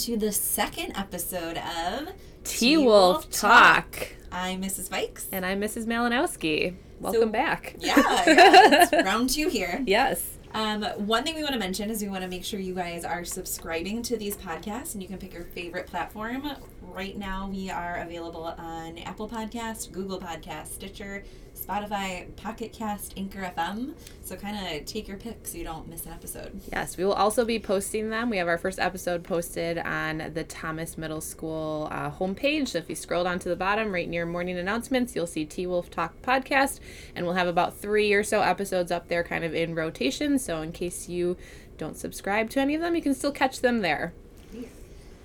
to the second episode of T Wolf Talk. I'm Mrs. Fikes. And I'm Mrs. Malinowski. Welcome So- back. Yeah, yeah it's round two here. Yes. Um, one thing we want to mention is we want to make sure you guys are subscribing to these podcasts and you can pick your favorite platform. Right now, we are available on Apple Podcast, Google Podcast, Stitcher, Spotify, Pocket Cast, Anchor FM. So kind of take your pick so you don't miss an episode. Yes, we will also be posting them. We have our first episode posted on the Thomas Middle School uh, homepage. So if you scroll down to the bottom, right near morning announcements, you'll see T Wolf Talk podcast. And we'll have about three or so episodes up there kind of in rotation. So in case you don't subscribe to any of them, you can still catch them there.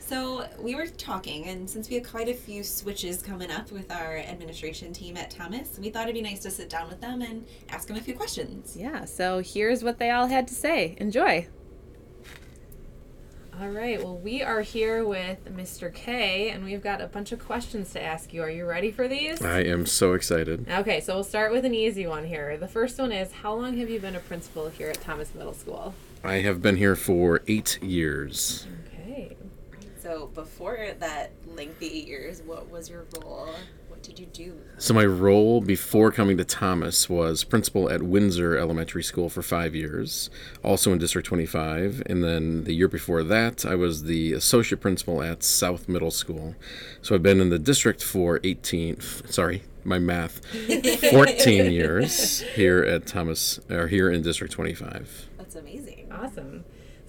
So we were talking, and since we have quite a few switches coming up with our administration team at Thomas, we thought it'd be nice to sit down with them and ask them a few questions. Yeah, so here's what they all had to say. Enjoy. All right, well, we are here with Mr. K, and we've got a bunch of questions to ask you. Are you ready for these? I am so excited. Okay, so we'll start with an easy one here. The first one is How long have you been a principal here at Thomas Middle School? I have been here for eight years. Okay. So before that lengthy eight years, what was your role? What did you do? So, my role before coming to Thomas was principal at Windsor Elementary School for five years, also in District 25. And then the year before that, I was the associate principal at South Middle School. So, I've been in the district for 18. Sorry, my math, 14 years here at Thomas, or here in District 25. That's amazing. Awesome.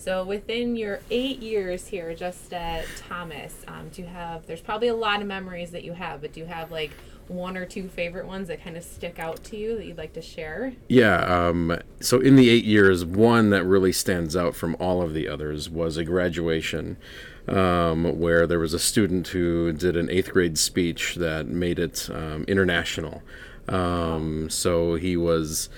So within your eight years here, just at Thomas, um, do you have? There's probably a lot of memories that you have, but do you have like one or two favorite ones that kind of stick out to you that you'd like to share? Yeah. Um, so in the eight years, one that really stands out from all of the others was a graduation um, where there was a student who did an eighth grade speech that made it um, international. Um, so he was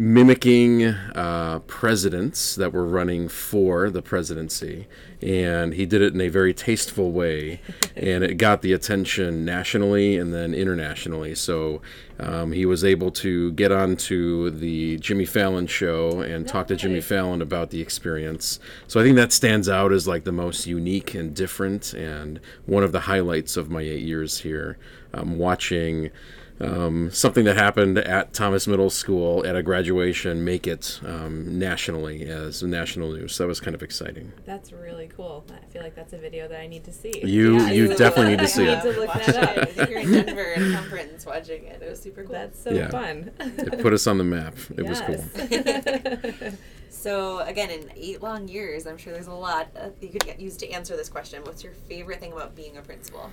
mimicking uh, presidents that were running for the presidency, and he did it in a very tasteful way, and it got the attention nationally and then internationally. So um, he was able to get onto the Jimmy Fallon show and talk to Jimmy Fallon about the experience. So I think that stands out as like the most unique and different, and one of the highlights of my eight years here. Um, watching um, something that happened at Thomas Middle School at a graduation make it um, nationally as national news. So that was kind of exciting. That's really cool. I feel like that's a video that I need to see. You Yeah, you I- definitely need to see I it. need to look Watch that up. it. If You're in Denver at a conference watching it. It was super cool. That's so Yeah. fun. It put us on the map. It was cool. So again, in eight long years, I'm sure there's a lot uh, you could get used to answer this question. What's your favorite thing about being a principal?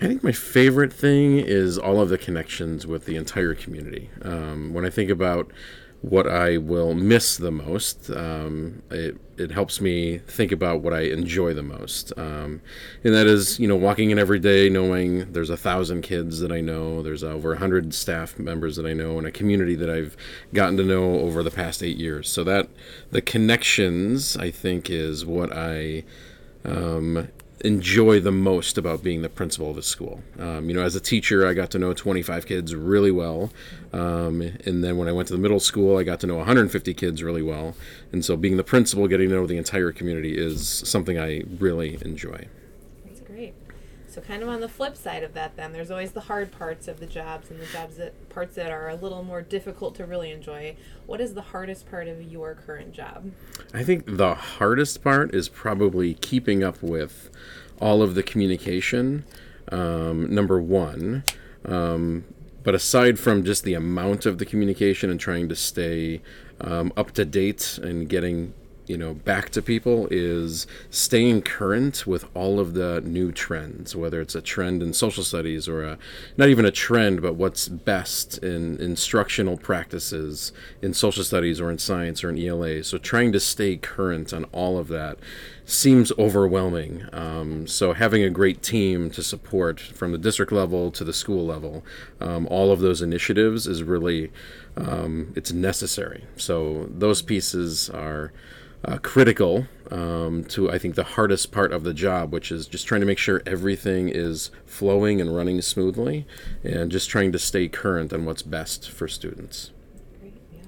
I think my favorite thing is all of the connections with the entire community. Um, when I think about what I will miss the most, um, it, it helps me think about what I enjoy the most. Um, and that is, you know, walking in every day knowing there's a thousand kids that I know, there's over a hundred staff members that I know, and a community that I've gotten to know over the past eight years. So that the connections, I think, is what I um, enjoy the most about being the principal of a school. Um, you know, as a teacher, I got to know 25 kids really well, um, and then when I went to the middle school, I got to know 150 kids really well. And so, being the principal, getting to know the entire community is something I really enjoy. So kind of on the flip side of that then, there's always the hard parts of the jobs and the jobs that parts that are a little more difficult to really enjoy. What is the hardest part of your current job? I think the hardest part is probably keeping up with all of the communication. Um, number one. Um, but aside from just the amount of the communication and trying to stay um, up to date and getting you know back to people is staying current with all of the new trends whether it's a trend in social studies or a not even a trend but what's best in instructional practices in social studies or in science or in ELA so trying to stay current on all of that seems overwhelming. Um, so having a great team to support from the district level to the school level um, all of those initiatives is really um, it's necessary. So those pieces are uh, critical um, to I think the hardest part of the job, which is just trying to make sure everything is flowing and running smoothly, and just trying to stay current on what's best for students. Great, yeah.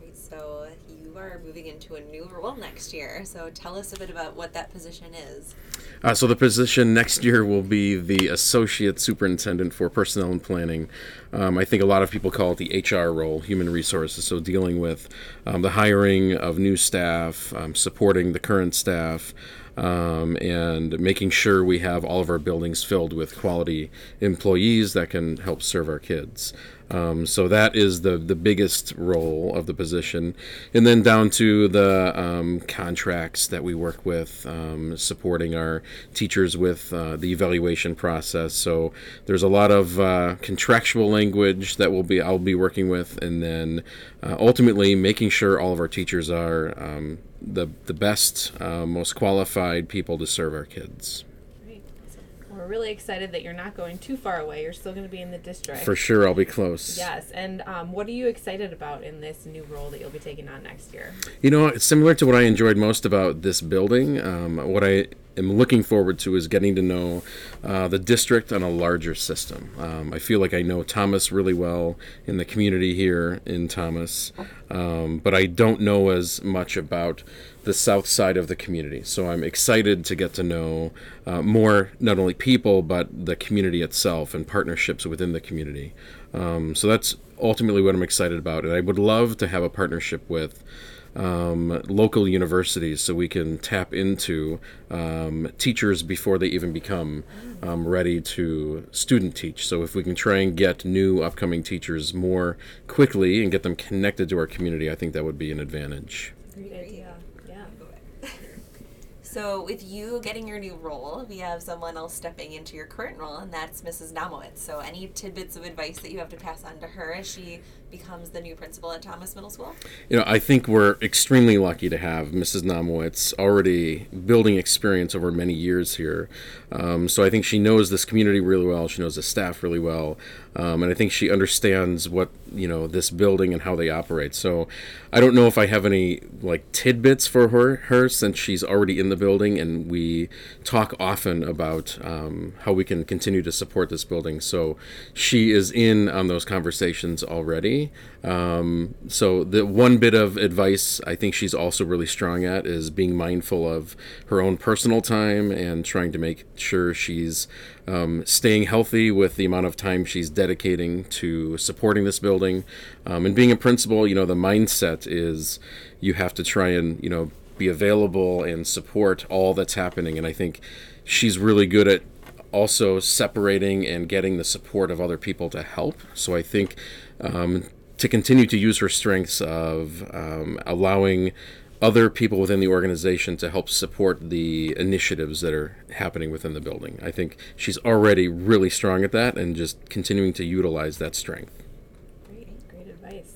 Great. So you are moving into a new role next year. So tell us a bit about what that position is. Uh, so the position next year will be the associate superintendent for personnel and planning. Um, I think a lot of people call it the HR role, human resources. So dealing with um, the hiring of new staff, um, supporting the current staff, um, and making sure we have all of our buildings filled with quality employees that can help serve our kids. Um, so that is the the biggest role of the position, and then down to the um, contracts that we work with, um, supporting our teachers with uh, the evaluation process. So there's a lot of uh, contractual language that will be I'll be working with, and then uh, ultimately making sure all of our teachers are um, the the best, uh, most qualified people to serve our kids. We're really excited that you're not going too far away. You're still going to be in the district. For sure, I'll be close. Yes. And um, what are you excited about in this new role that you'll be taking on next year? You know, it's similar to what I enjoyed most about this building. Um, what I am looking forward to is getting to know uh, the district on a larger system. Um, I feel like I know Thomas really well in the community here in Thomas, um, but I don't know as much about the south side of the community. So I'm excited to get to know uh, more, not only people, but the community itself and partnerships within the community. Um, so that's ultimately what I'm excited about. And I would love to have a partnership with um, local universities so we can tap into um, teachers before they even become um, ready to student teach. So if we can try and get new upcoming teachers more quickly and get them connected to our community, I think that would be an advantage. Great idea. So, with you getting your new role, we have someone else stepping into your current role, and that's Mrs. Namowitz. So, any tidbits of advice that you have to pass on to her as she becomes the new principal at Thomas Middle School? You know, I think we're extremely lucky to have Mrs. Namowitz already building experience over many years here. Um, so I think she knows this community really well. She knows the staff really well, um, and I think she understands what you know this building and how they operate. So I don't know if I have any like tidbits for her her since she's already in the building, and we talk often about um, how we can continue to support this building. So she is in on those conversations already. Um, so the one bit of advice I think she's also really strong at is being mindful of her own personal time and trying to make sure she's um, staying healthy with the amount of time she's dedicating to supporting this building. Um, and being a principal, you know, the mindset is you have to try and, you know, be available and support all that's happening. And I think she's really good at also separating and getting the support of other people to help. So I think um, to continue to use her strengths of um, allowing other people within the organization to help support the initiatives that are happening within the building. I think she's already really strong at that and just continuing to utilize that strength. Great, great advice.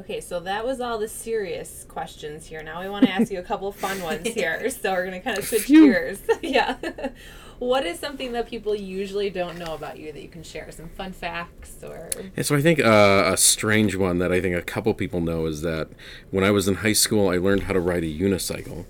Okay, so that was all the serious questions here. Now we want to ask you a couple fun ones here. So we're going to kind of switch gears. yeah. What is something that people usually don't know about you that you can share? Some fun facts or. And so I think uh, a strange one that I think a couple people know is that when I was in high school, I learned how to ride a unicycle,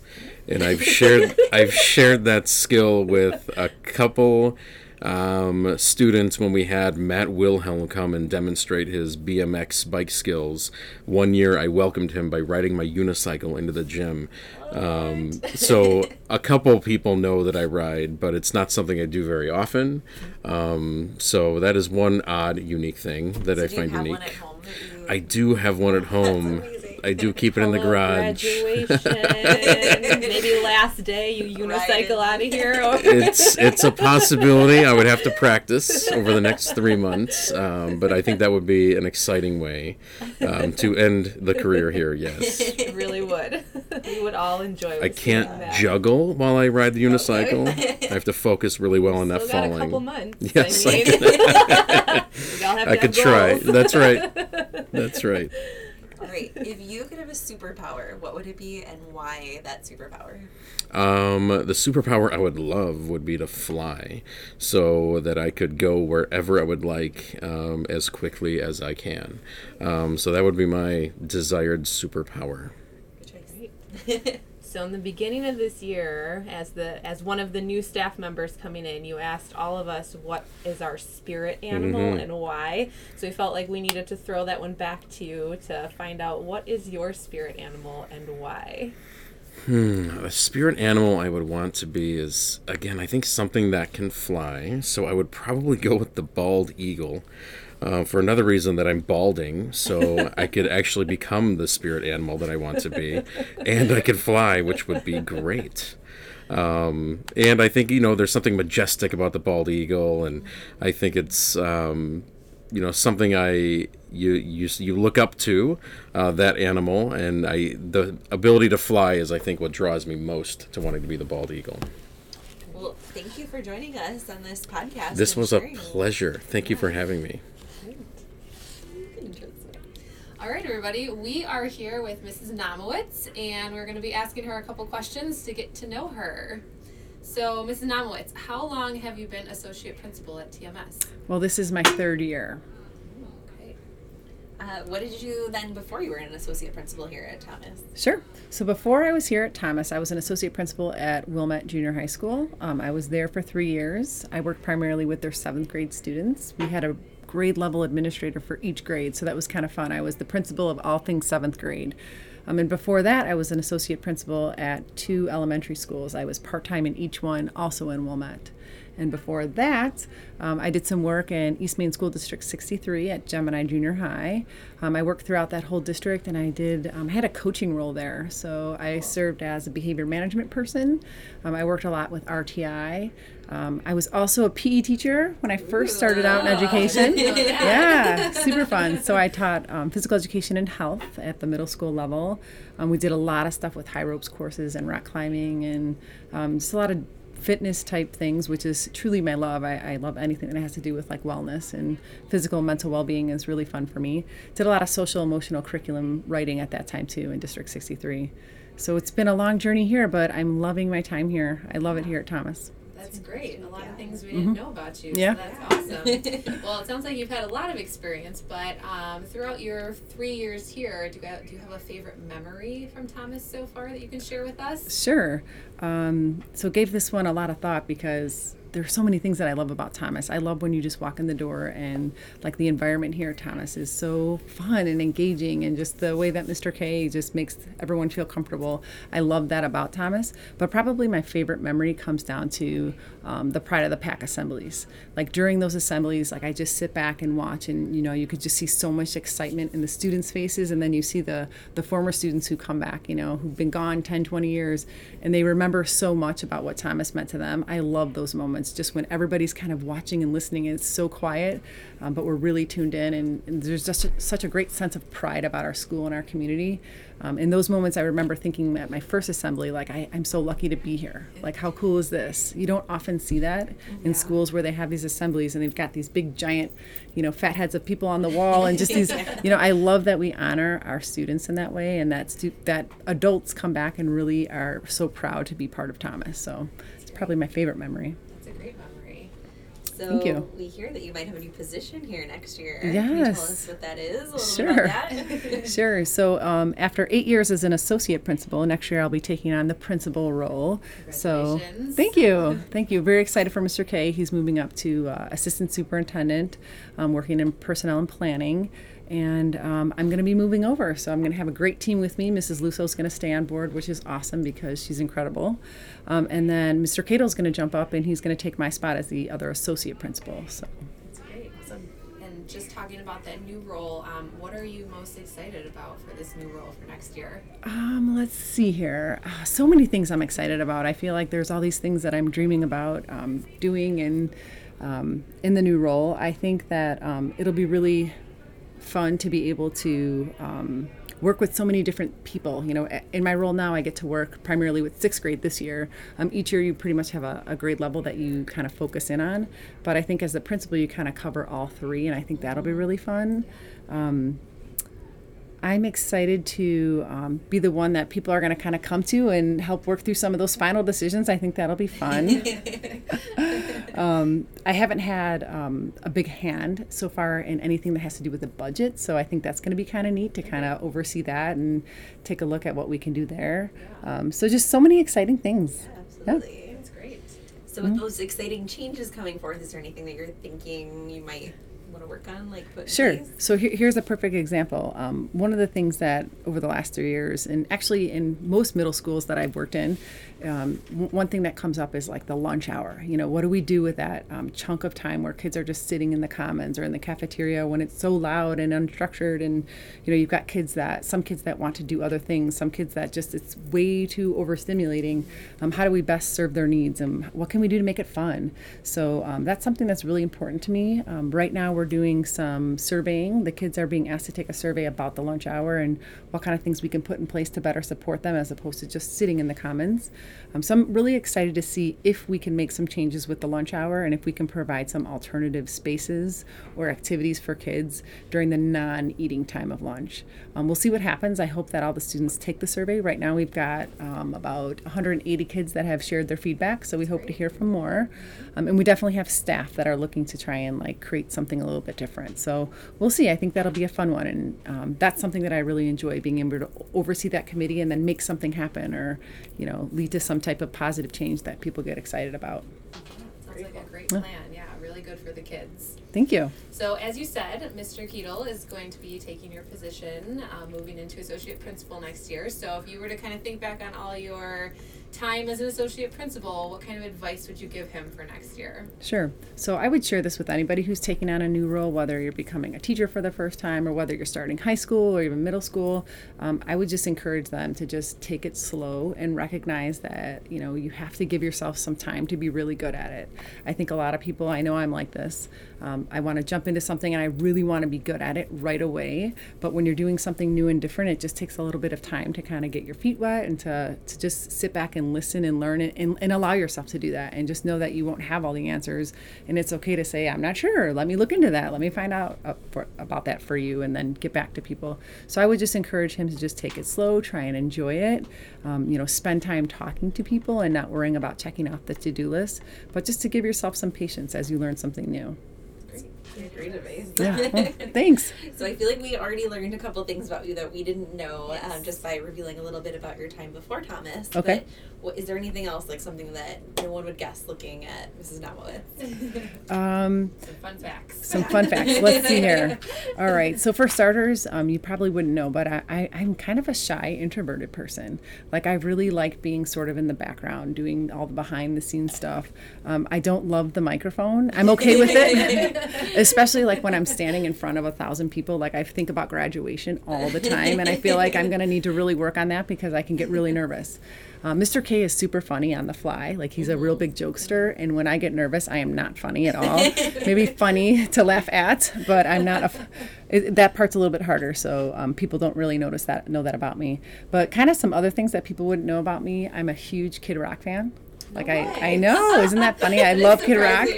and I've shared I've shared that skill with a couple um, students when we had Matt Wilhelm come and demonstrate his BMX bike skills. One year, I welcomed him by riding my unicycle into the gym. Um, so a couple people know that I ride, but it's not something I do very often. Um, so that is one odd, unique thing that So I find unique. one at home that you I do have one at home. Amazing. I do keep it in the Hello, garage. Graduation. Maybe last day you unicycle Right. out of here. It's it's a possibility. I would have to practice over the next three months, um, but I think that would be an exciting way um, to end the career here. Yes, It really would. We would all enjoy. I can't that. juggle while I ride the unicycle. I have to focus really well on that Still got a couple falling. months. Yes, I I mean, could- we all have I to could have try. goals. That's right. That's right. Great. If you could have a superpower, what would it be and why that superpower? Um, the superpower I would love would be to fly, so that I could go wherever I would like um, as quickly as I can. Um, so that would be my desired superpower. Good choice. So in the beginning of this year, as the as one of the new staff members coming in, you asked all of us what is our spirit animal Mhm. and why. So we felt like we needed to throw that one back to you to find out what is your spirit animal and why. Hmm, a spirit animal I would want to be is again I think something that can fly. So I would probably go with the bald eagle. Uh, for another reason that I'm balding, so I could actually become the spirit animal that I want to be, and I could fly, which would be great. Um, and I think you know there's something majestic about the bald eagle, and I think it's um, you know something I you you you look up to uh, that animal, and I the ability to fly is I think what draws me most to wanting to be the bald eagle. Well, thank you for joining us on this podcast. This was a pleasure. Thank you for having me. All right, everybody. We are here with Mrs. Namowitz, and we're going to be asking her a couple questions to get to know her. So, Mrs. Namowitz, how long have you been associate principal at TMS? Well, this is my third year. Okay. Uh, what did you do then before you were an associate principal here at Thomas? Sure. So before I was here at Thomas, I was an associate principal at Wilmette Junior High School. Um, I was there for three years. I worked primarily with their seventh grade students. We had a grade level administrator for each grade, so that was kind of fun. I was the principal of all things seventh grade. Um, and before that, I was an associate principal at two elementary schools. I was part time in each one, also in Wilmette. And before that, um, I did some work in East Maine School District 63 at Gemini Junior High. Um, I worked throughout that whole district and I did, um, I had a coaching role there. So I served as a behavior management person. Um, I worked a lot with RTI. Um, I was also a PE teacher when I first started out in education. yeah, super fun. So I taught um, physical education and health at the middle school level. Um, we did a lot of stuff with high ropes courses and rock climbing and um, just a lot of fitness type things, which is truly my love. I, I love anything that has to do with like wellness and physical mental well being is really fun for me. Did a lot of social emotional curriculum writing at that time too in District 63. So it's been a long journey here, but I'm loving my time here. I love it here at Thomas. That's great. A lot of things we didn't know about you. Yeah. So that's awesome. well, it sounds like you've had a lot of experience, but um, throughout your three years here, do you, have, do you have a favorite memory from Thomas so far that you can share with us? Sure. Um, so gave this one a lot of thought because there's so many things that I love about Thomas. I love when you just walk in the door and like the environment here at Thomas is so fun and engaging and just the way that Mr. K just makes everyone feel comfortable. I love that about Thomas. But probably my favorite memory comes down to um, the Pride of the Pack assemblies. Like during those assemblies, like I just sit back and watch and you know, you could just see so much excitement in the students' faces and then you see the the former students who come back, you know, who've been gone 10, 20 years and they remember so much about what Thomas meant to them. I love those moments just when everybody's kind of watching and listening and it's so quiet, um, but we're really tuned in and, and there's just a, such a great sense of pride about our school and our community. Um, in those moments, I remember thinking at my first assembly, like, I, I'm so lucky to be here. Like, how cool is this? You don't often see that in schools where they have these assemblies and they've got these big, giant, you know, fat heads of people on the wall and just these, you know, I love that we honor our students in that way and that, stu- that adults come back and really are so proud to be part of Thomas. So it's probably my favorite memory. A great memory. So Thank you. we hear that you might have a new position here next year. Can you tell Yes. us what that is? Sure. that? Sure. So um, after eight years as an associate principal, next year I'll be taking on the principal role. So thank you, thank you. Very excited for Mr. K. He's moving up to uh, assistant superintendent, um, working in personnel and planning. And um, I'm going to be moving over, so I'm going to have a great team with me. Mrs. Luso's going to stay on board, which is awesome because she's incredible. Um, and then Mr. Cato's going to jump up, and he's going to take my spot as the other associate principal. So That's great. Awesome. And just talking about that new role, um, what are you most excited about for this new role for next year? Um, let's see here. Uh, so many things I'm excited about. I feel like there's all these things that I'm dreaming about um, doing and um, in the new role. I think that um, it'll be really fun to be able to um, work with so many different people. You know, in my role now, I get to work primarily with sixth grade this year. Um, each year, you pretty much have a, a grade level that you kind of focus in on. But I think as the principal, you kind of cover all three, and I think that'll be really fun. Um, I'm excited to um, be the one that people are going to kind of come to and help work through some of those final decisions. I think that'll be fun. um, I haven't had um, a big hand so far in anything that has to do with the budget, so I think that's going to be kind of neat to kind of oversee that and take a look at what we can do there. Um, so just so many exciting things. Absolutely. That's great. So with those exciting changes coming forth, is there anything that you're thinking you might want to work on, like put Sure. So here, here's a perfect example. Um, one of the things that over the last three years, and actually in most middle schools that I've worked in, um, one thing that comes up is like the lunch hour. You know, what do we do with that um, chunk of time where kids are just sitting in the commons or in the cafeteria when it's so loud and unstructured? And you know, you've got kids that some kids that want to do other things, some kids that just it's way too overstimulating. Um, how do we best serve their needs, and what can we do to make it fun? So um, that's something that's really important to me. Um, right now, we're doing some surveying. The kids are being asked to take a survey about the lunch hour and what kind of things we can put in place to better support them as opposed to just sitting in the commons. Um, so I'm really excited to see if we can make some changes with the lunch hour and if we can provide some alternative spaces or activities for kids during the non eating time of lunch. Um, we'll see what happens. I hope that all the students take the survey. Right now, we've got um, about 180 kids that have shared their feedback, so we hope to hear from more. Um, and we definitely have staff that are looking to try and like create something a little bit different. So we'll see. I think that'll be a fun one, and um, that's something that I really enjoy being able to oversee that committee and then make something happen, or you know, lead to some type of positive change that people get excited about. Sounds like a great plan. Yeah, really good for the kids. Thank you. So, as you said, Mr. Keetle is going to be taking your position, uh, moving into associate principal next year. So, if you were to kind of think back on all your time as an associate principal, what kind of advice would you give him for next year? Sure. So I would share this with anybody who's taking on a new role, whether you're becoming a teacher for the first time or whether you're starting high school or even middle school. Um, I would just encourage them to just take it slow and recognize that, you know, you have to give yourself some time to be really good at it. I think a lot of people, I know I'm like this. Um, I want to jump into something and I really want to be good at it right away. But when you're doing something new and different, it just takes a little bit of time to kind of get your feet wet and to, to just sit back and listen and learn it and, and allow yourself to do that. And just know that you won't have all the answers. And it's okay to say, I'm not sure. Let me look into that. Let me find out uh, for, about that for you and then get back to people. So I would just encourage him to just take it slow, try and enjoy it. Um, you know, spend time talking to people and not worrying about checking off the to do list, but just to give yourself some patience as you learn something new. Great advice. Yeah. Well, thanks. So I feel like we already learned a couple things about you that we didn't know um, just by revealing a little bit about your time before Thomas. Okay. But what, is there anything else, like something that no one would guess looking at Mrs. Namowitz? Um, Some fun facts. some fun facts. Let's see here. All right. So for starters, um, you probably wouldn't know, but I, I, I'm kind of a shy, introverted person. Like I really like being sort of in the background, doing all the behind the scenes stuff. Um, I don't love the microphone. I'm okay with it, especially like when I'm standing in front of a thousand people. Like I think about graduation all the time, and I feel like I'm gonna need to really work on that because I can get really nervous. Uh, Mr. K is super funny on the fly. Like he's a real big jokester, and when I get nervous, I am not funny at all. Maybe funny to laugh at, but I'm not. A, f- it, that part's a little bit harder, so um, people don't really notice that know that about me. But kind of some other things that people wouldn't know about me. I'm a huge Kid Rock fan. Like I, I know, isn't that funny? I love Kid Rock.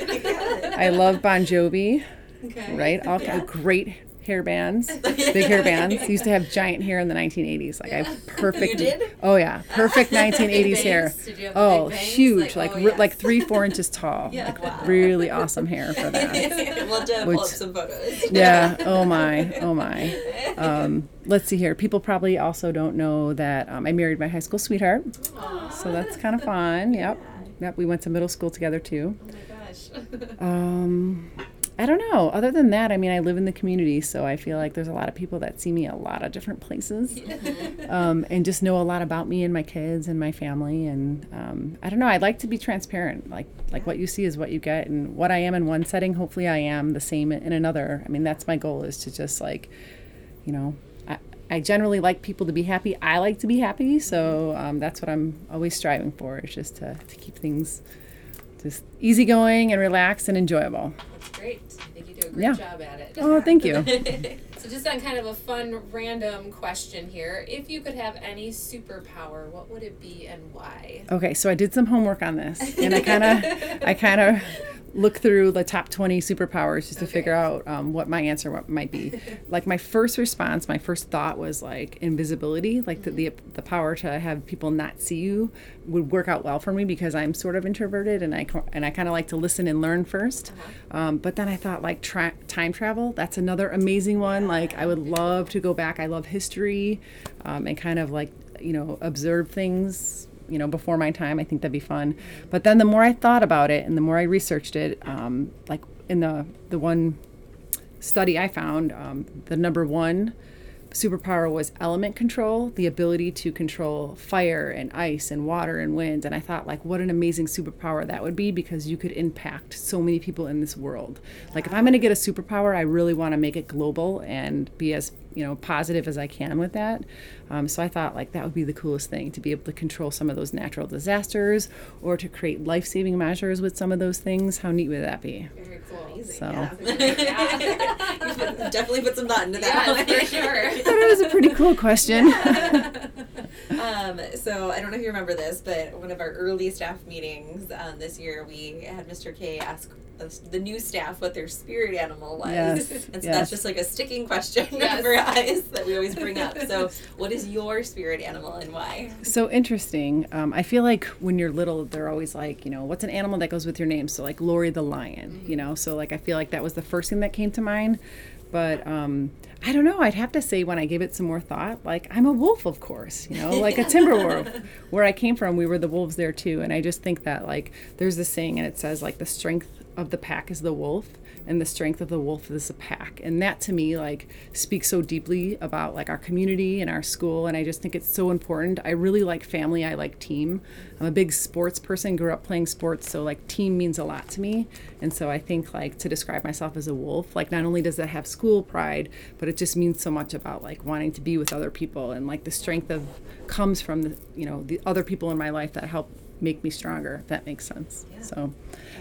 I love Bon Jovi. Okay. Right, all kinda great hair bands, big hair bands. Used to have giant hair in the 1980s. Like I have perfect. You did? Oh yeah, perfect 1980s hair. bangs? Did you have the Oh, huge, Like, like oh, yes. like three, four inches tall. Yeah. Like Wow. really awesome hair for that. we'll have to pull up some photos. Yeah. Oh my. Oh my. Um, let's see here. People probably also don't know that um, I married my high school sweetheart, so that's kind of fun. Yep. Yep. We went to middle school together too. Oh my gosh. Um, I don't know. Other than that, I mean, I live in the community, so I feel like there's a lot of people that see me a lot of different places, um, and just know a lot about me and my kids and my family. And um, I don't know. I'd like to be transparent. Like like what you see is what you get, and what I am in one setting, hopefully I am the same in another. I mean, that's my goal is to just like, you know. I, I generally like people to be happy. I like to be happy, so um, that's what I'm always striving for. Is just to, to keep things just easygoing and relaxed and enjoyable. Great. I think you do a great Yeah. job at it. Oh, thank you. So just on kind of a fun random question here, if you could have any superpower, what would it be and why? Okay, so I did some homework on this, and I kind of, I kind of look through the top 20 superpowers just to Okay. figure out um, what my answer what might be. like my first response, my first thought was like invisibility, like the, the the power to have people not see you would work out well for me because I'm sort of introverted and I and I kind of like to listen and learn 1st Um, but then I thought like tra- time travel, that's another amazing one. Like I would love to go back. I love history, um, and kind of like you know observe things you know before my time i think that'd be fun. But then the more i thought about it and the more i researched it um, like in the the one study i found um, the number one superpower was element control the ability to control fire and ice and water and wind. And i thought like what an amazing superpower that would be because you could impact so many people in this world. Like if i'm going to get a superpower i really want to make it global and be as you know positive as i can with that um, so i thought like that would be the coolest thing to be able to control some of those natural disasters or to create life-saving measures with some of those things how neat would that be Very cool. so You put- definitely put some thought into that Yeah, one. for sure. that was a pretty cool question um, so I don't know if you remember this, but one of our early staff meetings um, this year, we had Mr. K ask us, the new staff what their spirit animal was, Yes, and so yes. that's just like a sticking question Yes. for us that we always bring up. So, what is your spirit animal and why? So interesting. Um, I feel like when you're little, they're always like, you know, what's an animal that goes with your name? So like Lori the lion, you know. So like I feel like that was the first thing that came to mind. But um, I don't know. I'd have to say when I gave it some more thought, like I'm a wolf, of course, you know, like a timber wolf. Where I came from, we were the wolves there too. And I just think that like there's this saying, and it says like the strength of the pack is the wolf and the strength of the wolf is the pack. And that to me like speaks so deeply about like our community and our school and i just think it's so important. I really like family i like team. I'm a big sports person grew up playing sports so like team means a lot to me. And so i think like to describe myself as a wolf like not only does that have school pride but it just means so much about like wanting to be with other people and like the strength of comes from the you know the other people in my life that help make me stronger if that makes sense so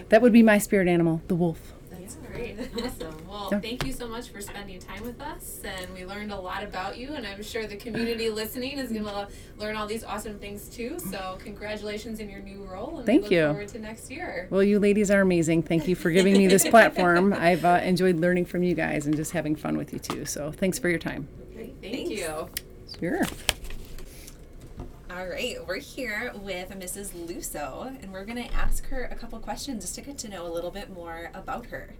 that would be my spirit animal the wolf That's great. Awesome. Well, Yeah. thank you so much for spending time with us. And we learned a lot about you. And I'm sure the community listening is going to learn all these awesome things too. So, congratulations in your new role. And Thank we look you. forward to next year. Well, you ladies are amazing. Thank you for giving me this platform. I've uh, enjoyed learning from you guys and just having fun with you too. So thanks for your time. Okay, Thank Thanks. you. Sure. All right, we're here with Mrs. Luso, and we're going to ask her a couple questions just to get to know a little bit more about her.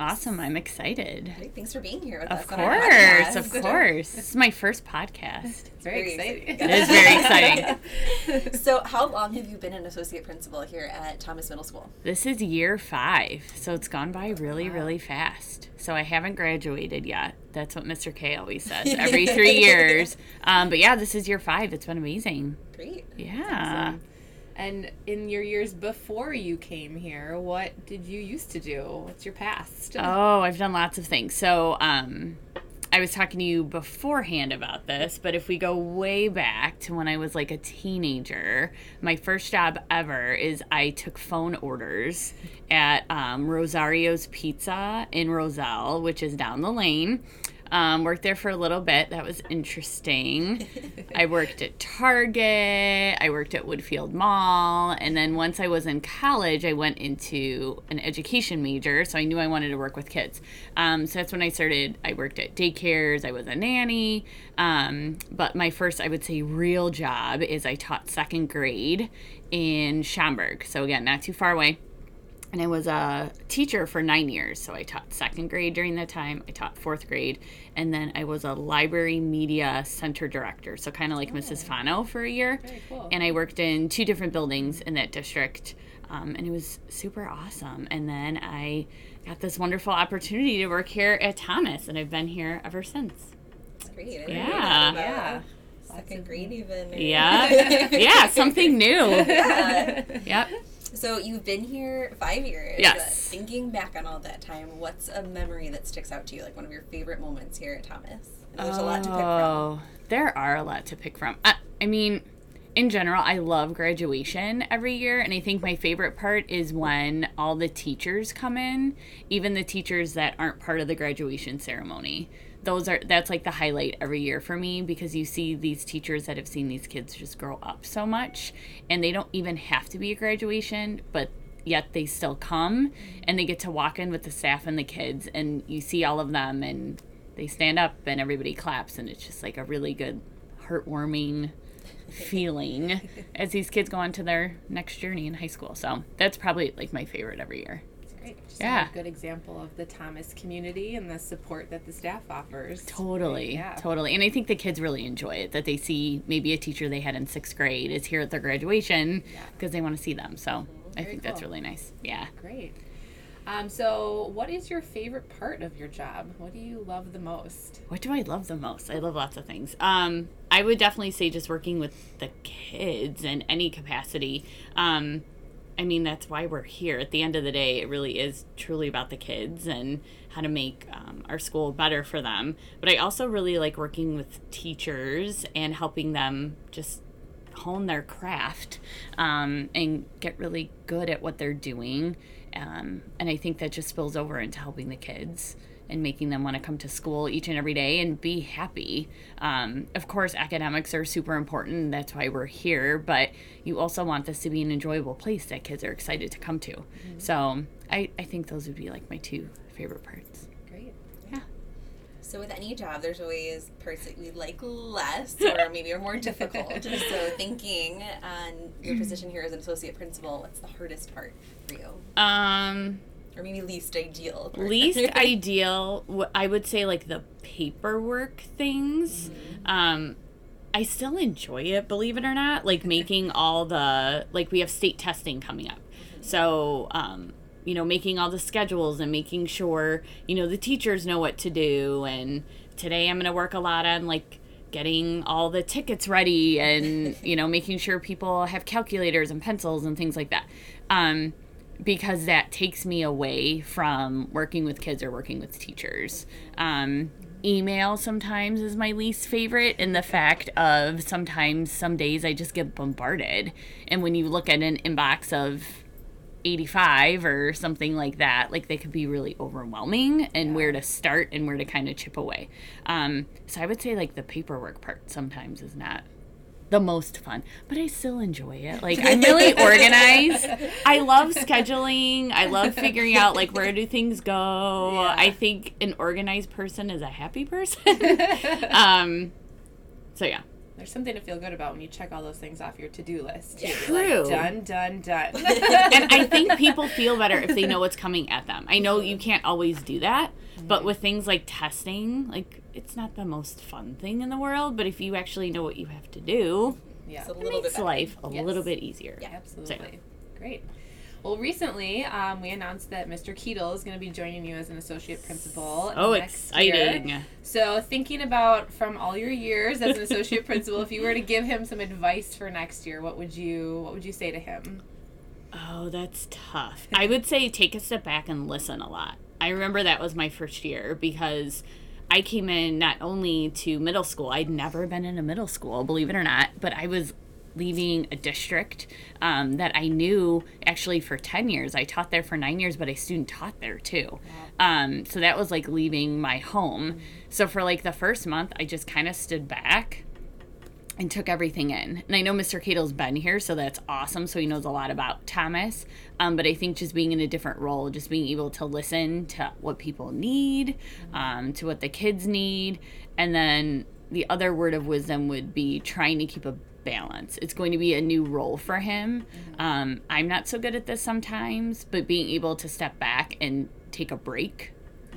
Awesome. I'm excited. Great, thanks for being here with Of us. course. Of course. This is my first podcast. It's very exciting. It is very exciting. so, how long have you been an associate principal here at Thomas Middle School? This is year five, so it's gone by really, really fast. So I haven't graduated yet. That's what Mr. K always says every three years. Um, but yeah, this is year five. It's been amazing. Great. Yeah. And in your years before you came here, what did you used to do? What's your past? Oh, I've done lots of things. So, um, I was talking to you beforehand about this, but if we go way back to when I was like a teenager, my first job ever is I took phone orders at um, Rosario's Pizza in Roselle, which is down the lane. Um, worked there for a little bit. That was interesting. I worked at Target. I worked at Woodfield Mall. And then once I was in college, I went into an education major. So I knew I wanted to work with kids. Um, so that's when I started. I worked at daycares. I was a nanny. Um, but my first, I would say, real job is I taught second grade in Schaumburg. So again, not too far away and I was a teacher for nine years. So I taught second grade during that time. I taught fourth grade, and then I was a library media center director. So kind of like Mrs. Fano for a year. Very cool. And I worked in two different buildings in that district, um, and it was super awesome. And then I got this wonderful opportunity to work here at Thomas, and I've been here ever since. That's great. I Yeah. know that about Yeah. Second grade, even. Yeah, yeah, something new. Yeah. Yep. So you've been here five years. Yes. Thinking back on all that time, what's a memory that sticks out to you, like one of your favorite moments here at Thomas? Know there's a lot to pick from. Oh, there are a lot to pick from. I, I mean, in general, I love graduation every year, and I think my favorite part is when all the teachers come in, even the teachers that aren't part of the graduation ceremony. Those are that's like the highlight every year for me because you see these teachers that have seen these kids just grow up so much and they don't even have to be a graduation but yet they still come and they get to walk in with the staff and the kids and you see all of them and they stand up and everybody claps and it's just like a really good heartwarming feeling as these kids go on to their next journey in high school. So that's probably like my favorite every year Yeah. a good example of the Thomas community and the support that the staff offers. Totally, Yeah. totally. And I think the kids really enjoy it that they see maybe a teacher they had in sixth grade is here at their graduation because they want to see them. So I Very think that's really nice. Yeah. Great. Um, so, what is your favorite part of your job? What do you love the most? What do I love the most? I love lots of things. Um, I would definitely say just working with the kids in any capacity. Um, I mean, that's why we're here. At the end of the day, it really is truly about the kids and how to make um, our school better for them. But I also really like working with teachers and helping them just hone their craft um, and get really good at what they're doing. Um, and I think that just spills over into helping the kids and making them want to come to school each and every day and be happy. Um, of course, academics are super important. That's why we're here. But you also want this to be an enjoyable place that kids are excited to come to. So I, I think those would be like my two favorite parts. Great. Yeah. So with any job, there's always parts that we like less, or maybe are more difficult. so thinking on your position here as an associate principal, what's the hardest part for you, Um, or maybe least ideal? least ideal i would say like the paperwork things. Um i still enjoy it believe it or not like making all the like we have state testing coming up. So um you know making all the schedules and making sure you know the teachers know what to do. And today i'm going to work a lot on like getting all the tickets ready and you know making sure people have calculators and pencils and things like that. Um because that takes me away from working with kids or working with teachers. Um, email sometimes is my least favorite, in the fact of sometimes some days I just get bombarded. And when you look at an inbox of 85 or something like that, like they could be really overwhelming and where to start and where to kind of chip away. Um, so I would say like the paperwork part sometimes is not the most fun, but I still enjoy it. Like I'm really organized. I love scheduling. I love figuring out like where do things go. I think an organized person is a happy person. um so yeah. There's something to feel good about when you check all those things off your to-do list. Too. True. Like, done, done, done. and I think people feel better if they know what's coming at them. I know you can't always do that, but with things like testing, like it's not the most fun thing in the world, but if you actually know what you have to do, yeah. It makes life a Yes. little bit easier. Yeah. Absolutely. Great. Well, recently um, we announced that Mr. Keatle is going to be joining you as an associate principal. Oh, next year. exciting. So, thinking about from all your years as an associate principal, if you were to give him some advice for next year, what would you what would you say to him? Oh, that's tough. I would say take a step back and listen a lot. I remember that was my first year because I came in not only to middle school, I'd never been in a middle school, believe it or not, but I was leaving a district um, that I knew actually for 10 years. I taught there for nine years, but I student taught there too. Um, so that was like leaving my home. So for like the first month, I just kind of stood back and took everything in. And I know Mr. Cato's been here, so that's awesome. So he knows a lot about Thomas. Um, but I think just being in a different role, just being able to listen to what people need, um, to what the kids need. And then the other word of wisdom would be trying to keep a balance. It's going to be a new role for him. Um, I'm not so good at this sometimes, but being able to step back and take a break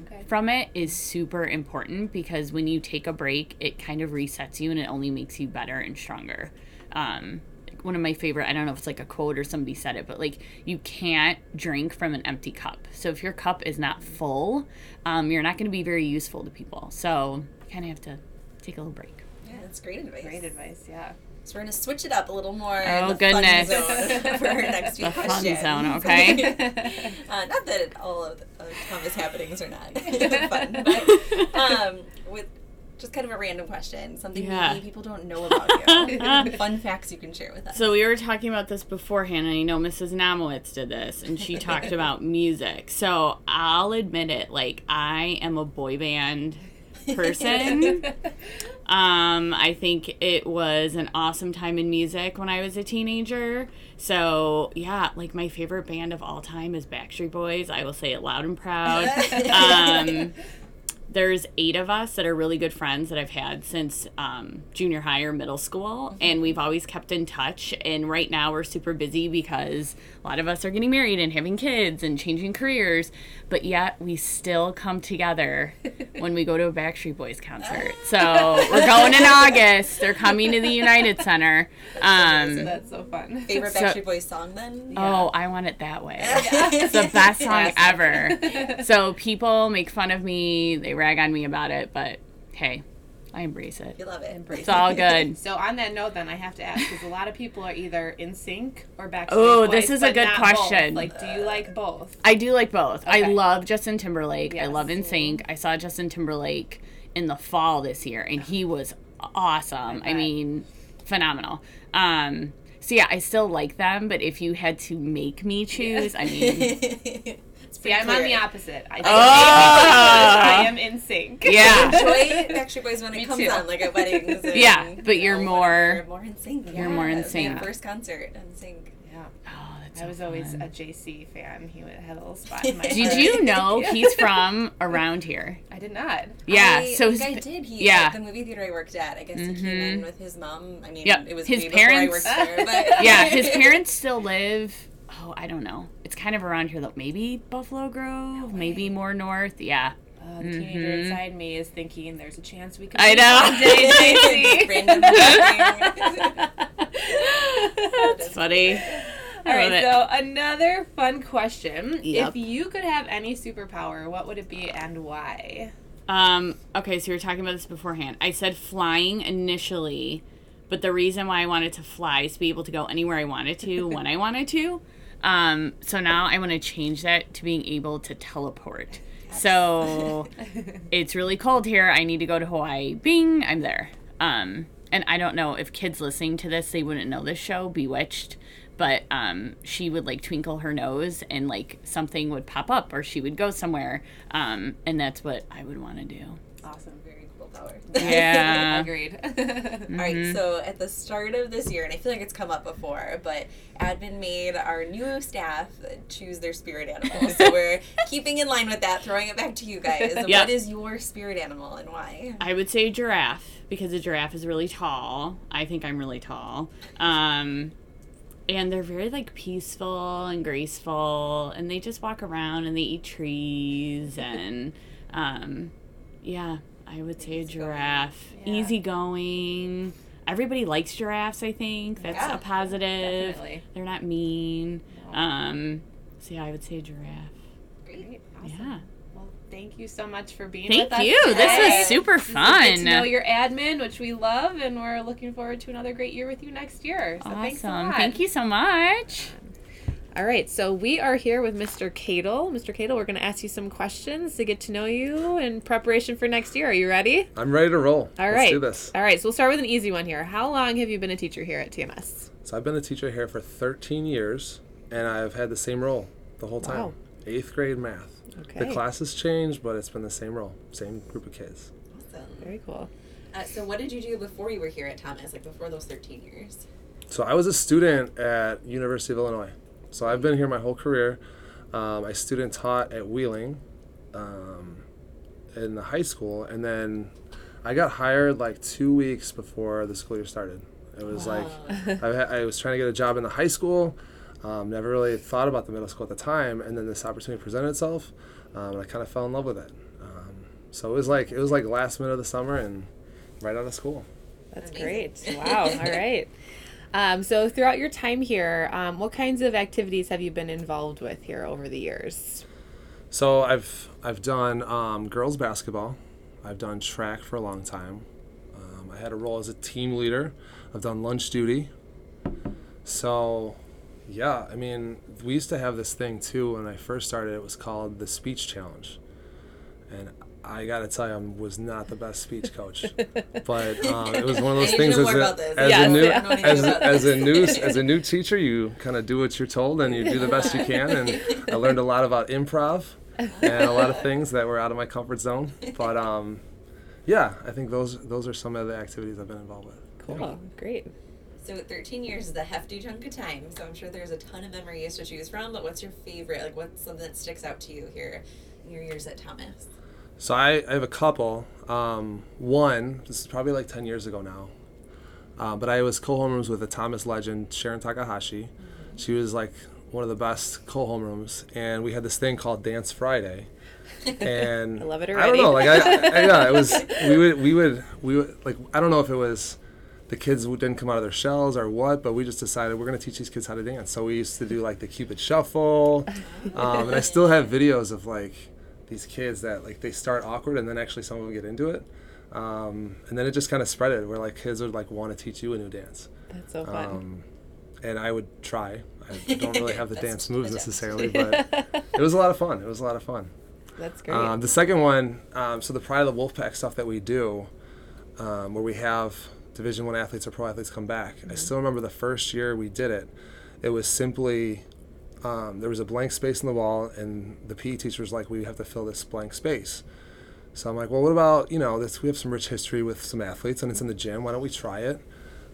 Okay. from it is super important because when you take a break, it kind of resets you and it only makes you better and stronger. Um, one of my favorite, I don't know if it's like a quote or somebody said it, but like you can't drink from an empty cup. So if your cup is not full, um, you're not going to be very useful to people. So you kind of have to take a little break. Yeah, that's great advice. Great advice. Yeah. So we're gonna switch it up a little more. Oh, goodness. Fun for our next few The fun questions. zone, okay? uh, not that all of the uh, Thomas happenings are not fun, but um, with just kind of a random question, something Yeah. maybe people don't know about you. fun facts you can share with us. So we were talking about this beforehand, and I know Mrs. Namowitz did this, and she talked about music. So I'll admit it, like I am a boy band person. Um, I think it was an awesome time in music when I was a teenager. So yeah, like my favorite band of all time is Backstreet Boys. I will say it loud and proud. um, there's eight of us that are really good friends that I've had since um, junior high or middle school, and we've always kept in touch. And right now we're super busy because a lot of us are getting married and having kids and changing careers, but yet we still come together when we go to a Backstreet Boys concert. So we're going in August. They're coming to the United Center. Um, That's so fun. Favorite So- Backstreet Boys song then? Oh, I want it that way. It's the best song ever. So people make fun of me, they rag on me about it, but hey, I embrace it. You love it. Embrace it's all good. So on that note, then I have to ask because a lot of people are either NSYNC or back. Oh, this is a good not both. question. Like, do you like both? I do like both. I love Justin Timberlake. I love NSYNC. I saw Justin Timberlake in the fall this year, and he was awesome. I bet. mean, phenomenal. Um, so yeah, I still like them, but if you had to make me choose, I mean, See, I'm on the opposite. I, Oh! I am NSYNC. yeah. enjoy Backstreet Boys when Me it comes too. on, like at weddings. And, Yeah, but you're you know, more- You're more NSYNC. you're more NSYNC. my First concert NSYNC. Yeah. Oh, that's I so was always a JC fan. He had a little spot in my Did heart. you know he's from around here? I did not. Yeah. I so think his, I did. He, yeah. at the movie theater I worked at, I guess he came in mm-hmm. with his mom. I mean, Yep, it was his way before I parents- worked there, but yeah, his parents still live. Oh, I don't know. It's kind of around here though. Maybe Buffalo Grove, maybe more north. Yeah. Uh, the teenager inside me is thinking there's a chance we could. I know. someday, JC. Random That's funny. All right, it. so another fun question. Yep. If you could have any superpower, what would it be and why? Um, okay, so we were talking about this beforehand. I said flying initially, but the reason why I wanted to fly is to be able to go anywhere I wanted to when I wanted to. Um, so now I want to change that to being able to teleport. So it's really cold here. I need to go to Hawaii. Bing, I'm there. Um, and I don't know if kids listening to this, they wouldn't know this show, Bewitched. But um, she would like twinkle her nose and like something would pop up or she would go somewhere. Um, and that's what I would want to do. Awesome. Power. Yeah. Agreed. All right, so at the start of this year, and I feel like it's come up before, but admin made our new staff choose their spirit animal. So we're keeping in line with that, throwing it back to you guys. Yeah. What is your spirit animal and why? I would say giraffe because a giraffe is really tall. I think I'm really tall. Um, and they're very like peaceful and graceful, and they just walk around and they eat trees and um, yeah, I would say a giraffe. Yeah. Easygoing. Everybody likes giraffes. I think that's Yeah, a positive. definitely. They're not mean. Um, so yeah, I would say a giraffe. Great. Awesome. Yeah. Well, thank you so much for being Thank with us. you. This today. was super fun. is Get to know your admin, which we love, and we're looking forward to another great year with you next year. So thanks a Awesome. lot. Thank you so much. All right, so we are here with Mr. Cadle. Mr. Cadle, we're going to ask you some questions to get to know you in preparation for next year. Are you ready? I'm ready to roll. All Let's right. do this. All right, so we'll start with an easy one here. How long have you been a teacher here at TMS? So I've been a teacher here for 13 years, and I've had the same role the whole time. Wow. Eighth grade math. Okay. The classes changed, but it's been the same role, same group of kids. Awesome. Very cool. Uh, so what did you do before you were here at Thomas, like before those 13 years? So I was a student at University of Illinois. So I've been here my whole career. Um, I student taught at Wheeling um, in the high school, and then I got hired like two weeks before the school year started. It was like I, I was trying to get a job in the high school. Um, never really thought about the middle school at the time, and then this opportunity presented itself, um, and I kind of fell in love with it. Um, so it was like it was like last minute of the summer and right out of school. That's Amazing. great. Wow. All right. Um, so throughout your time here, um, what kinds of activities have you been involved with here over the years? So I've I've done um, girls basketball. I've done track for a long time. Um, I had a role as a team leader. I've done lunch duty. So, yeah, I mean, we used to have this thing too when I first started. It was called the speech challenge, and I got to tell you, I was not the best speech coach. but um, it was one of those I need to things as a, as Yes, a new yeah. I don't know anything as, as a new as a new teacher, you kind of do what you're told and you do the best you can. And I learned a lot about improv and a lot of things that were out of my comfort zone. But um, yeah, I think those those are some of the activities I've been involved with. Cool. Great. So 13 years is a hefty chunk of time. So I'm sure there's a ton of memories to choose from. But what's your favorite? Like, what's something that sticks out to you here in your years at Thomas? So I, I have a couple. Um, one, this is probably like 10 years ago now, uh, but I was co-homerooms with a Thomas legend, Sharon Takahashi. She was like one of the best co-homerooms, and we had this thing called Dance Friday. And I love it already. I don't know, like I, I, yeah, it was. We would, we would, we would like. I don't know if it was the kids didn't come out of their shells or what, but we just decided we're gonna teach these kids how to dance. So we used to do like the Cupid Shuffle, um, and I still have videos of like these kids that like they start awkward and then actually some of them get into it, um, and then it just kind of spread it where like kids would like want to teach you a new dance, That's so fun. um, and I would try. I don't really have the dance moves necessarily, but it was a lot of fun. It was a lot of fun. That's great. Um, the second one, um, so the Pride of the Wolfpack stuff that we do, um, where we have Division One athletes or pro athletes come back. I still remember the first year we did it. It was simply um, there was a blank space in the wall, and the PE teacher was like, "We have to fill this blank space." So I'm like, "Well, what about you know this? We have some rich history with some athletes, and it's in the gym. Why don't we try it?"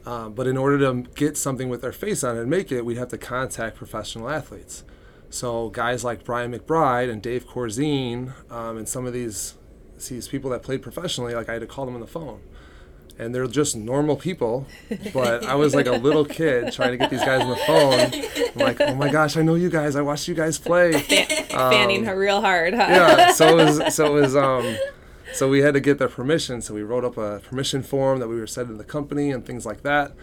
Um, but in order to get something with their face on it and make it, we'd have to contact professional athletes. So guys like Brian McBride and Dave Corzine um, and some of these these people that played professionally, like I had to call them on the phone. And they're just normal people, but I was like a little kid trying to get these guys on the phone. I'm like, oh my gosh, I know you guys. I watched you guys play. Fanning her real hard, huh? um, yeah so it was so it was um so we had to get their permission so we wrote up a permission form that we were sending to the company and things like that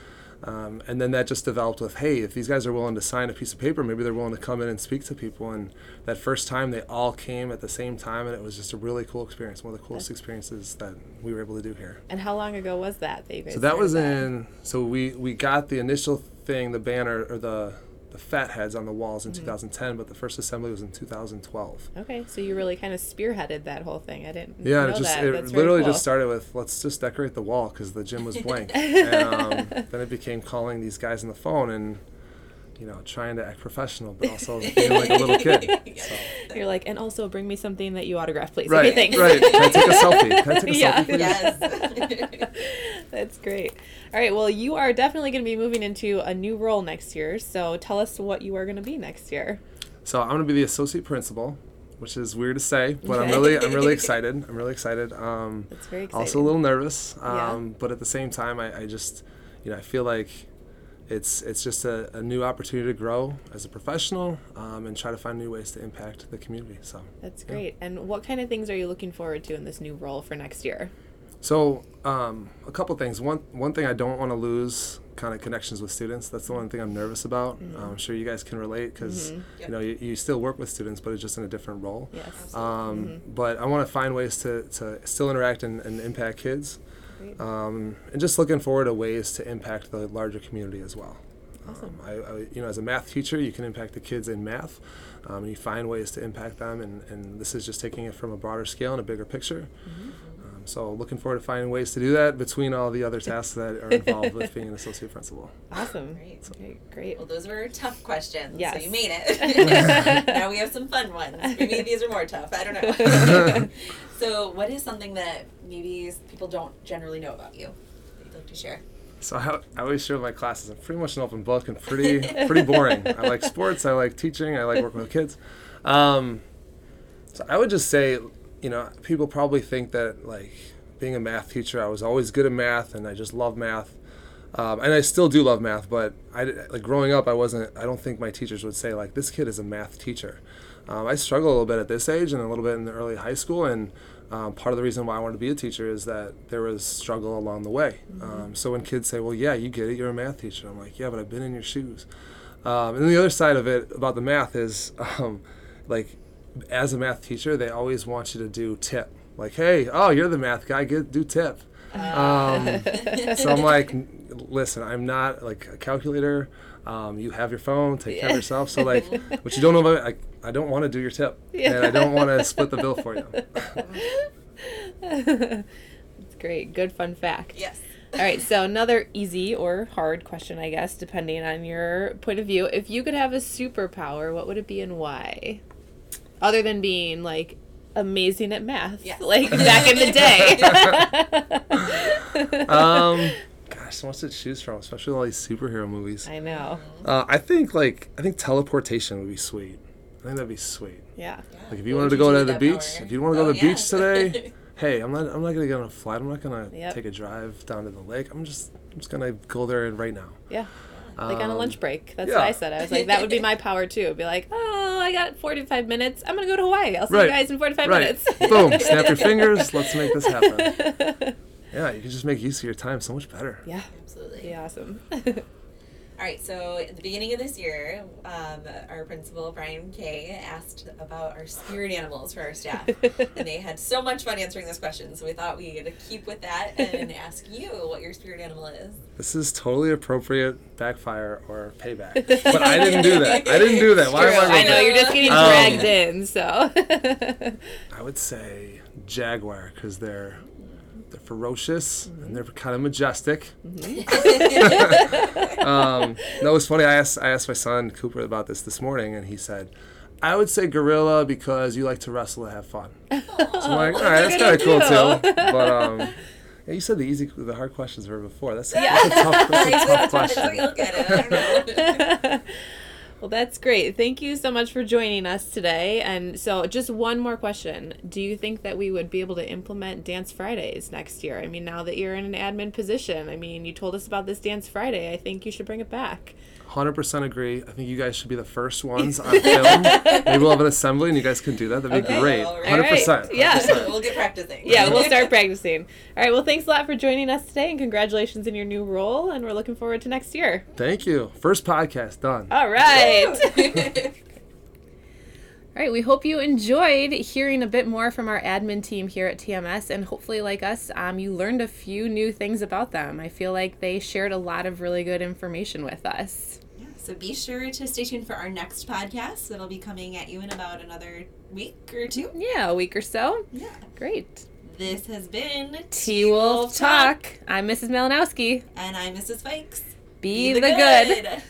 um, and then that just developed with hey if these guys are willing to sign a piece of paper maybe they're willing to come in and speak to people and that first time they all came at the same time and it was just a really cool experience one of the coolest experiences that we were able to do here And how long ago was that? that so that was in so we we got the initial thing the banner or the the fat heads on the walls in 2010 but the first assembly was in 2012 Okay, so you really kind of spearheaded that whole thing. I didn't Yeah, know it just that. it That's literally cool. just started with let's just decorate the wall because the gym was blank, and um, then it became calling these guys on the phone and you know trying to act professional but also being like a little kid. So. You're like, and also bring me something that you autograph, please. Right, okay, thanks. right. Can I take a selfie? Can I take a Yeah. selfie, please? Yes. That's great. All right, well, you are definitely going to be moving into a new role next year. So tell us what you are going to be next year. So I'm gonna be the associate principal, which is weird to say, but I'm really I'm really excited. I'm really excited. Um, That's very exciting. also a little nervous, Yeah. um, but at the same time, I, I just you know I feel like it's it's just a, a new opportunity to grow as a professional um, and try to find new ways to impact the community. So That's yeah. great. And what kind of things are you looking forward to in this new role for next year? So um, a couple things. One one thing I don't want to lose kind of connections with students. That's the one thing I'm nervous about. Um, I'm sure you guys can relate because you know you, you still work with students, but it's just in a different role. Yes. Um, But I want to find ways to, to still interact and, and impact kids. Um, and just looking forward to ways to impact the larger community as well. Awesome. Um, I, I, you know, as a math teacher, you can impact the kids in math. Um, and you find ways to impact them, and, and this is just taking it from a broader scale and a bigger picture. Mm-hmm. So looking forward to finding ways to do that between all the other tasks that are involved with being an associate principal. Awesome. Great. Okay, great. Well, those were tough questions. So you made it. now we have some fun ones. Maybe these are more tough. I don't know. so, what is something that maybe people don't generally know about you that you'd like to share? So I, I always share my classes. I'm pretty much an open book and pretty pretty boring. I like sports. I like teaching. I like working with kids. Um, so I would just say, you know, people probably think that like being a math teacher, I was always good at math and I just love math. Um, and I still do love math, but I like growing up, I wasn't. I don't think my teachers would say like this kid is a math teacher. Um, I struggle a little bit at this age and a little bit in the early high school, and um, part of the reason why I wanted to be a teacher is that there was struggle along the way. Um, so when kids say, "Well, yeah, you get it, you're a math teacher," I'm like, "Yeah, but I've been in your shoes." Um, and the other side of it about the math is, um, like, as a math teacher, they always want you to do tip. Like, hey, oh, you're the math guy, get do tip. Um, so I'm like, listen, I'm not like a calculator. Um, you have your phone, take care of yourself. So like, what you don't know about, like, I don't want to do your tip, yeah. and I don't want to split the bill for you. That's great. Good fun fact. Yes. All right, so another easy or hard question, I guess, depending on your point of view. If you could have a superpower, what would it be and why? Other than being like amazing at math, Yes. like back in the day. Um, gosh, so much to choose from, especially all these superhero movies. I know. Uh, I think like I think teleportation would be sweet. I think that'd be sweet. Yeah. Like if you What wanted to would go to the beach, power? if you want to go Oh, to the yeah. beach today, hey, I'm not I'm not gonna get on a flight. I'm not gonna Yep. take a drive down to the lake. I'm just I'm just gonna go there right now. Yeah. Like on a Um, lunch break. That's yeah. what I said. I was like, that would be my power too. Be like, oh, I got 45 minutes. I'm going to go to Hawaii. I'll see Right. you guys in 45 Right. minutes. Boom. Snap your fingers. Let's make this happen. Yeah, you can just make use of your time so much better. yeah. Absolutely. Be awesome. All right, so at the beginning of this year, um, our principal, Brian Kay, asked about our spirit animals for our staff. and they had so much fun answering this question, so we thought we'd keep with that and ask you what your spirit animal is. This is totally appropriate backfire or payback. But I didn't do that. I didn't do that. Why am I? I know, wrong? you're just getting Um, dragged in, so. I would say jaguar because they're they're ferocious and they're kind of majestic. um, no, it was funny. I asked I asked my son Cooper about this this morning, and he said, "I would say gorilla because you like to wrestle and have fun." So I'm like, all right, that's kind of cool too. But um, yeah, you said the easy, the hard questions were before. That's, that's a tough, that's a tough question. look at it. I don't know. Well, that's great. Thank you so much for joining us today. And so, just one more question Do you think that we would be able to implement Dance Fridays next year? I mean, now that you're in an admin position, I mean, you told us about this Dance Friday. I think you should bring it back. Hundred percent agree. I think you guys should be the first ones on film. Maybe we'll have an assembly, and you guys can do that. That'd be Okay. great. All right. Hundred percent. Yeah. we'll get practicing. Yeah, we'll start practicing. All right, well, thanks a lot for joining us today, and congratulations in your new role. And we're looking forward to next year. Thank you. First podcast done. All right. All right, we hope you enjoyed hearing a bit more from our admin team here at TMS, and hopefully, like us, um, you learned a few new things about them. I feel like they shared a lot of really good information with us. Yeah, so be sure to stay tuned for our next podcast. That'll be coming at you in about another week or two. Yeah, a week or so. Yeah. Great. This has been T Wolf Talk. I'm Mrs. Malinowski. And I'm Mrs. Fikes. Be, the, good. good.